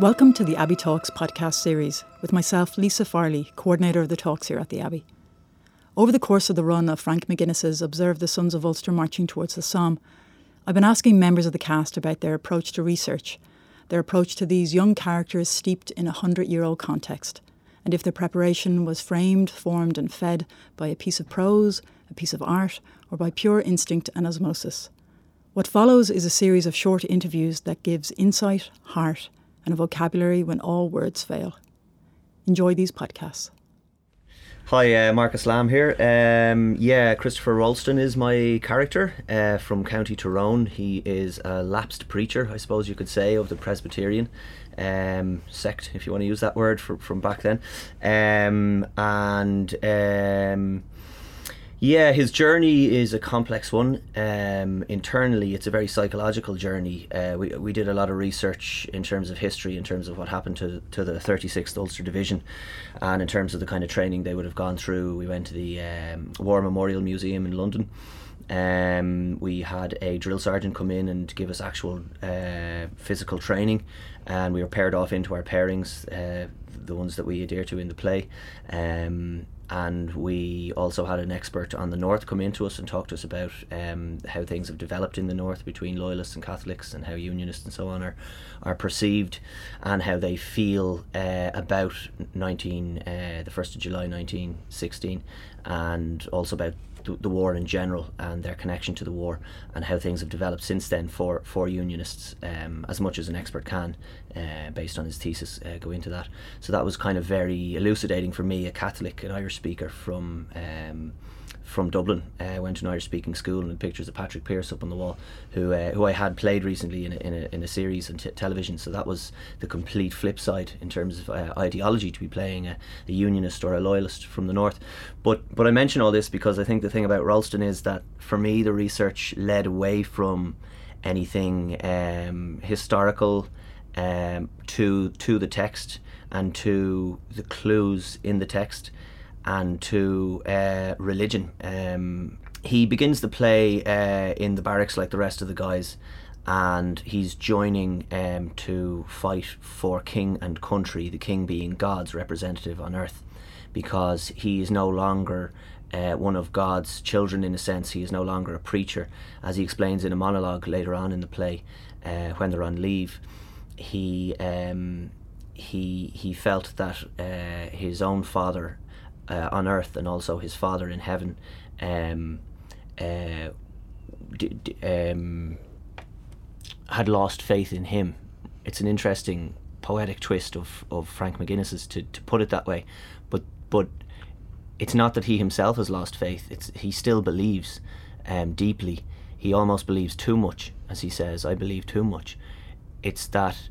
Welcome to the Abbey Talks podcast series with myself, Lisa Farley, coordinator of the talks here at the Abbey. Over the course of the run of Frank McGuinness's Observe the Sons of Ulster Marching Towards the Somme, I've been asking members of the cast about their approach to research, their approach to these young characters steeped in a hundred year old context, and if their preparation was framed, formed, and fed by a piece of prose, a piece of art, or by pure instinct and osmosis. What follows is a series of short interviews that gives insight, heart, and a vocabulary when all words fail. Enjoy these podcasts. Hi, uh, Marcus Lamb here. Um, yeah, Christopher Ralston is my character uh, from County Tyrone. He is a lapsed preacher, I suppose you could say, of the Presbyterian um, sect, if you want to use that word, for, from back then. Um, and um, yeah, his journey is a complex one. Um, internally, it's a very psychological journey. Uh, we, we did a lot of research in terms of history, in terms of what happened to, to the 36th Ulster Division, and in terms of the kind of training they would have gone through. We went to the um, War Memorial Museum in London. Um, we had a drill sergeant come in and give us actual uh, physical training, and we were paired off into our pairings, uh, the ones that we adhere to in the play. Um, and we also had an expert on the north come into us and talk to us about um, how things have developed in the north between loyalists and Catholics and how unionists and so on are are perceived and how they feel uh, about 19 uh, the 1st of July 1916 and also about the, the, war in general and their connection to the war and how things have developed since then for for unionists um, as much as an expert can uh, based on his thesis uh, go into that so that was kind of very elucidating for me a Catholic an Irish speaker from um, from Dublin. Uh, went to an Irish speaking school and pictures of Patrick Pearse up on the wall, who uh, who I had played recently in a, in a, in a series on t- television. So that was the complete flip side in terms of uh, ideology to be playing a, a, unionist or a loyalist from the north. But but I mention all this because I think the thing about Ralston is that for me the research led away from anything um, historical um, to to the text and to the clues in the text and to uh, religion. Um, he begins the play uh, in the barracks like the rest of the guys, and he's joining um, to fight for king and country, the king being God's representative on earth, because he is no longer. Uh, one of God's children, in a sense, he is no longer a preacher, as he explains in a monologue later on in the play, uh, when they're on leave. He um, he he felt that uh, his own father uh, on earth and also his Father in heaven um, uh, d- d- um, had lost faith in him. It's an interesting poetic twist of, of Frank McGuinness's to, to put it that way, but but it's not that he himself has lost faith. It's he still believes um, deeply. He almost believes too much, as he says. I believe too much. It's that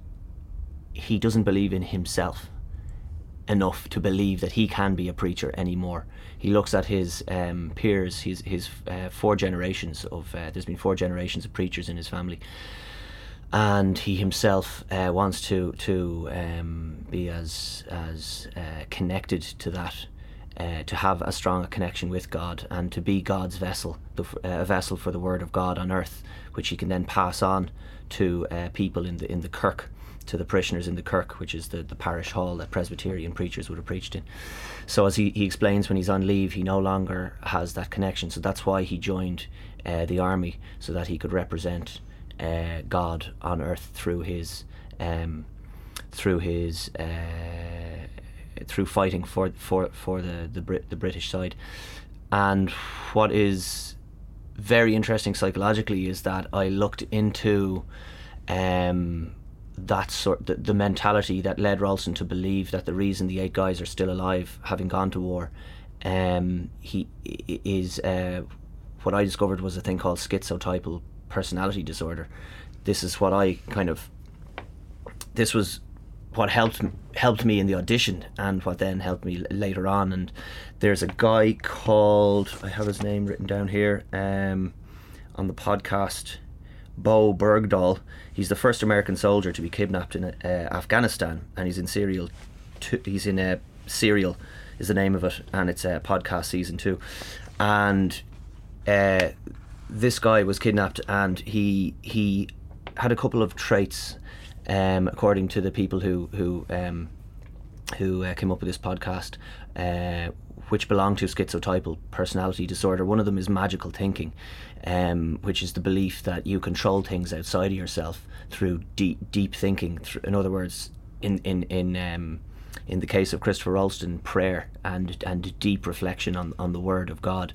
he doesn't believe in himself enough to believe that he can be a preacher anymore. He looks at his um, peers, his his uh, four generations of uh, there's been four generations of preachers in his family, and he himself uh, wants to to um, be as as uh, connected to that. Uh, to have as strong a connection with God and to be God's vessel, the, uh, a vessel for the word of God on earth, which he can then pass on to people in the in the kirk to the parishioners in the kirk, which is the, the parish hall that Presbyterian preachers would have preached in. So, as he, he explains, when he's on leave, he no longer has that connection. So, that's why he joined uh, the army, so that he could represent uh, God on earth through his. Um, through his uh, through fighting for for for the the, Brit- the British side, and what is very interesting psychologically is that I looked into um, that sort the, the mentality that led Ralston to believe that the reason the eight guys are still alive, having gone to war, um, he is uh, what I discovered was a thing called schizotypal personality disorder. This is what I kind of this was what helped helped me in the audition and what then helped me later on. And there's a guy called I have his name written down here um, on the podcast. Bowe Bergdahl. He's the first American soldier to be kidnapped in uh, Afghanistan, and he's in Serial. He's in a uh, Serial, is the name of it, and it's a podcast season two. And uh, this guy was kidnapped, and he he had a couple of traits um, according to the people who who um, who uh, came up with this podcast, uh, which belong to schizotypal personality disorder. One of them is magical thinking, um, which is the belief that you control things outside of yourself through deep deep thinking. In other words, in in in um, in the case of Christopher Rolston, prayer and and deep reflection on, on the Word of God.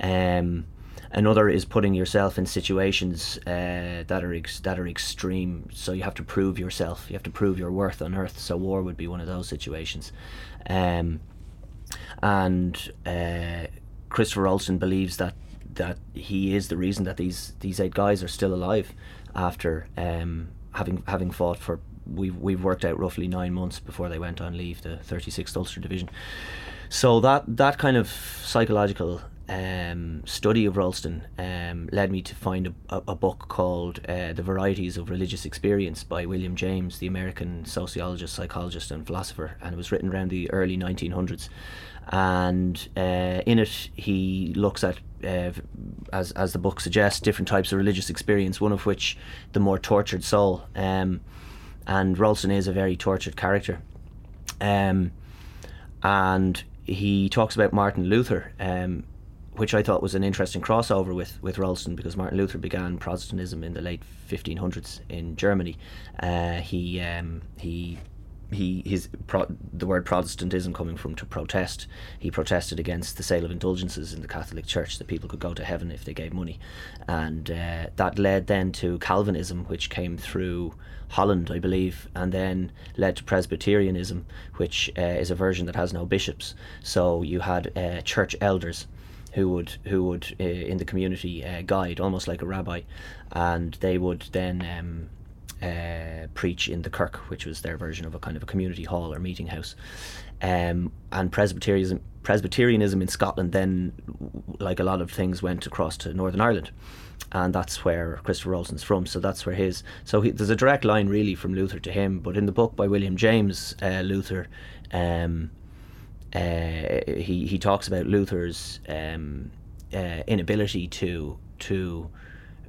Um, Another is putting yourself in situations uh, that are ex- that are extreme. So you have to prove yourself. You have to prove your worth on earth. So war would be one of those situations. Um, and uh, Christopher Rolston believes that that he is the reason that these these eight guys are still alive after um, having having fought for we've we've worked out roughly nine months before they went on leave the 36th Ulster Division. So that that kind of psychological um, study of Ralston um, led me to find a, a, book called uh, The Varieties of Religious Experience by William James, the American sociologist, psychologist, and philosopher. And it was written around the early 1900s. And uh, in it, he looks at, uh, as, as the book suggests, different types of religious experience, one of which the more tortured soul. Um, and Ralston is a very tortured character. Um, and he talks about Martin Luther, um, which I thought was an interesting crossover with with Rolston because Martin Luther began Protestantism in the late 1500s in Germany. Uh, he um, he he his pro, the word Protestantism coming from to protest. He protested against the sale of indulgences in the Catholic Church that people could go to heaven if they gave money, and uh, that led then to Calvinism, which came through Holland, I believe, and then led to Presbyterianism, which uh, is a version that has no bishops. So you had uh, church elders who would who would uh, in the community uh, guide almost like a rabbi, and they would then um, uh, preach in the kirk, which was their version of a kind of a community hall or meeting house. Um, and Presbyterianism Presbyterianism in Scotland then, like a lot of things, went across to Northern Ireland. And that's where Christopher Rolston's from, so that's where his. So he, there's a direct line really from Luther to him. But in the book by William James, uh, Luther um, uh, he he talks about Luther's um, uh, inability to to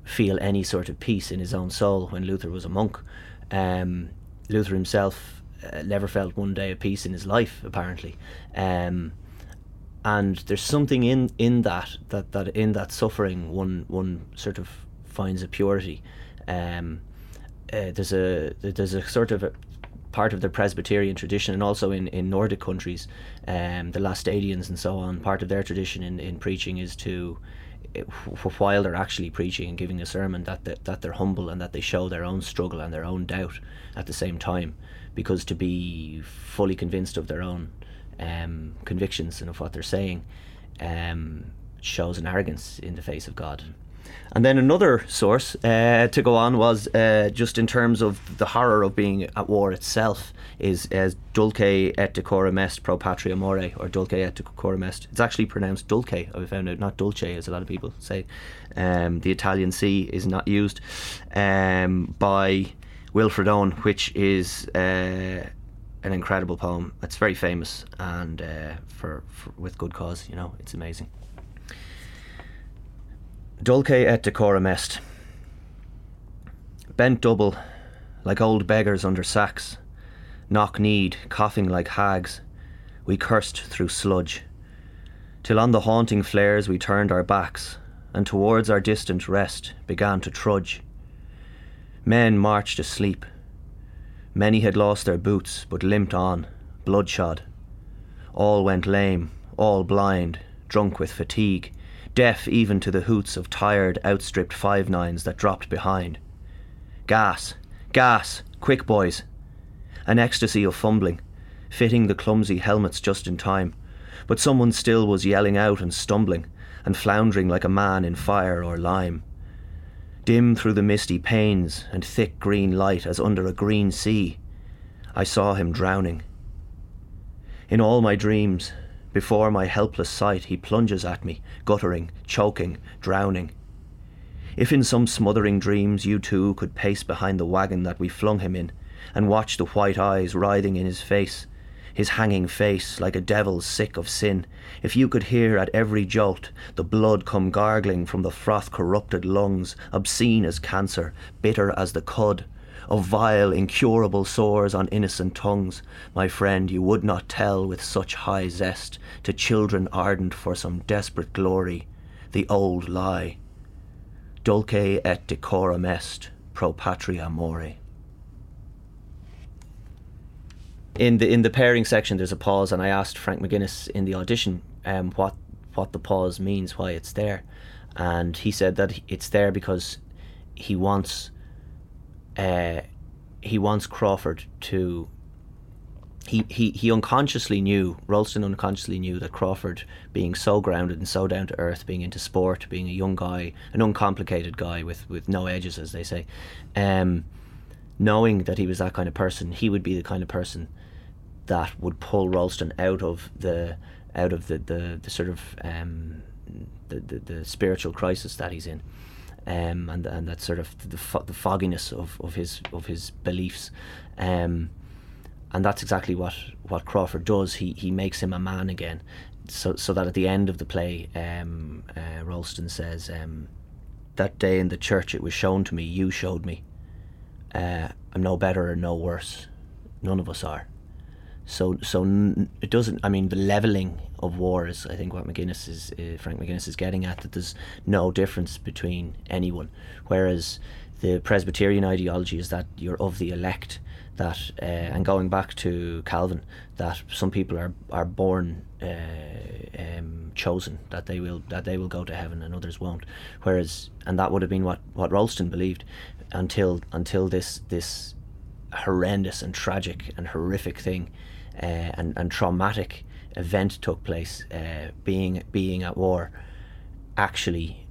feel any sort of peace in his own soul when Luther was a monk. Um, Luther himself uh, never felt one day of peace in his life, apparently. Um, and there's something in, in that, that that in that suffering one one sort of finds a purity. Um, uh, there's a there's a sort of a, part of the Presbyterian tradition, and also in, in Nordic countries, um, the Laestadians and so on, part of their tradition in, in preaching is to, while they're actually preaching and giving a sermon, that, that, that they're humble and that they show their own struggle and their own doubt at the same time. Because to be fully convinced of their own um, convictions and of what they're saying um, shows an arrogance in the face of God. And then another source uh, to go on was uh, just in terms of the horror of being at war itself is as dulce et decorum est pro patria more or dulce et decorum est. It's actually pronounced dulce. I found out not dulce as a lot of people say. Um, the Italian C is not used um, by Wilfred Owen, which is. Uh, an incredible poem. It's very famous and uh, for, for with good cause. You know, it's amazing. Dulce et decorum est. Bent double, like old beggars under sacks, knock kneed, coughing like hags, we cursed through sludge, till on the haunting flares we turned our backs, and towards our distant rest began to trudge. Men marched asleep. Many had lost their boots, but limped on, bloodshot. All went lame, all blind, drunk with fatigue deaf even to the hoots of tired, outstripped five nines that dropped behind. Gas, gas, quick, boys. An ecstasy of fumbling, fitting the clumsy helmets just in time, but someone still was yelling out and stumbling, and floundering like a man in fire or lime. Dim through the misty panes and thick green light as under a green sea, I saw him drowning. In all my dreams, before my helpless sight, he plunges at me, guttering, choking, drowning. If in some smothering dreams you too could pace behind the wagon that we flung him in, and watch the white eyes writhing in his face, his hanging face like a devil sick of sin, if you could hear at every jolt the blood come gargling from the froth corrupted lungs, obscene as cancer, bitter as the cud, of vile, incurable sores on innocent tongues, my friend, you would not tell with such high zest to children ardent for some desperate glory the old lie. Dulce et decorum est pro patria more. In the in the pairing section, there's a pause, and I asked Frank McGuinness in the audition um, what what the pause means, why it's there, and he said that it's there because he wants uh, he wants Crawford to. He, he, he unconsciously knew, Ralston unconsciously knew that Crawford, being so grounded and so down to earth, being into sport, being a young guy, an uncomplicated guy with, with no edges, as they say, um, knowing that he was that kind of person, he would be the kind of person that would pull Ralston out of the out of the, the, the sort of um, the, the, the spiritual crisis that he's in um, and and that sort of the, fo- the fogginess of, of his of his beliefs, um, and that's exactly what, what Crawford does. He he makes him a man again, so so that at the end of the play, um, uh, Ralston says, um, "That day in the church, it was shown to me. You showed me. Uh, I'm no better or no worse. None of us are." So so it doesn't. I mean, the leveling of war is, I think, what McGuinness is uh, Frank McGuinness is getting at. That there's no difference between anyone, whereas the Presbyterian ideology is that you're of the elect. That uh, and going back to Calvin, that some people are are born uh, um, chosen, that they will that they will go to heaven and others won't. Whereas, and that would have been what what Ralston believed until until this this horrendous and tragic and horrific thing and, and traumatic event took place, uh, being being at war, actually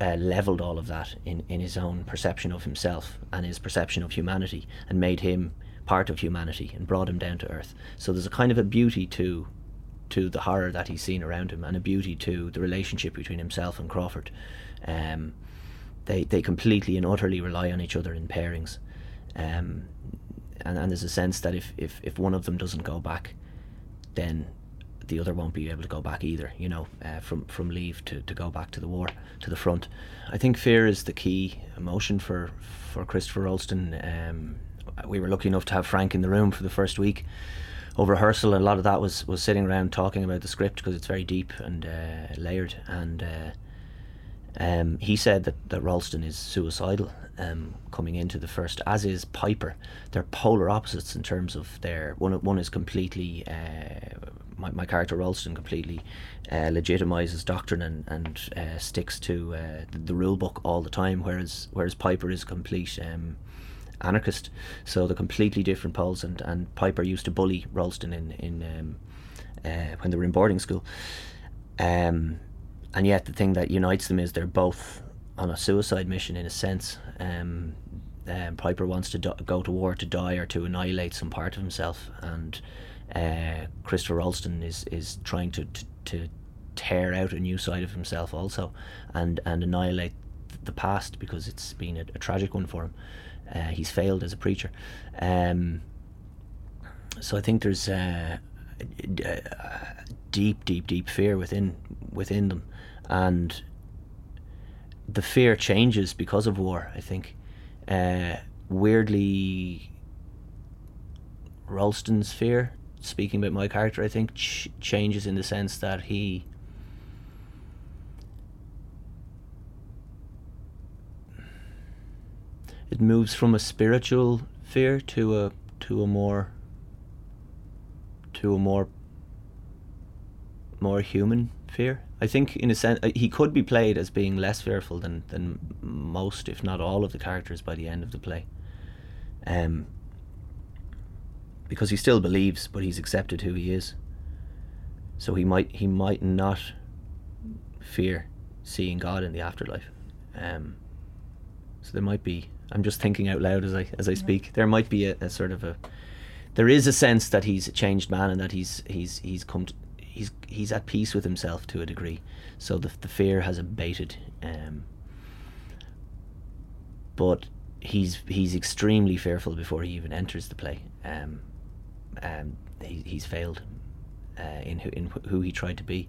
uh, leveled all of that in, in his own perception of himself and his perception of humanity, and made him part of humanity and brought him down to earth. So there's a kind of a beauty to to the horror that he's seen around him, and a beauty to the relationship between himself and Crawford. Um, they they completely and utterly rely on each other in pairings. Um, and, and there's a sense that if, if, if one of them doesn't go back, then the other won't be able to go back either, you know, uh, from, from leave to, to go back to the war, to the front. I think fear is the key emotion for, for Christopher Ralston. Um, we were lucky enough to have Frank in the room for the first week of rehearsal, and a lot of that was, was sitting around talking about the script because it's very deep and uh, layered. And uh, um, he said that, that Ralston is suicidal um, coming into the first, as is Piper. They're polar opposites in terms of their one. One is completely uh, my, my character Ralston completely uh, legitimizes doctrine and and uh, sticks to uh, the, the, rule book all the time, whereas whereas Piper is complete. Um, anarchist so they're completely different poles and, and Piper used to bully Ralston in, in um, uh, when they were in boarding school um, and yet the thing that unites them is they're both on a suicide mission in a sense. Um, um, Piper wants to do- go to war to die or to annihilate some part of himself, and uh, Christopher Ralston is is trying to, to, to tear out a new side of himself also, and and annihilate the past because it's been a, a tragic one for him. Uh, he's failed as a preacher. Um, so I think there's uh, deep, deep, deep fear within within them, and the fear changes because of war. I think uh, weirdly, Ralston's fear, speaking about my character, I think ch- changes in the sense that he. It moves from a spiritual fear to a to a more to a more more human fear. I think, in a sense, he could be played as being less fearful than, than most, if not all, of the characters by the end of the play. Um, because he still believes, but he's accepted who he is. So he might he might not fear seeing God in the afterlife. Um, so there might be. I'm just thinking out loud as I as I speak. There might be a, a sort of a. There is a sense that he's a changed man and that he's he's he's come to, he's he's at peace with himself to a degree, so the the fear has abated. Um, but he's he's extremely fearful before he even enters the play. Um, um, he, he's failed uh, in who in who he tried to be.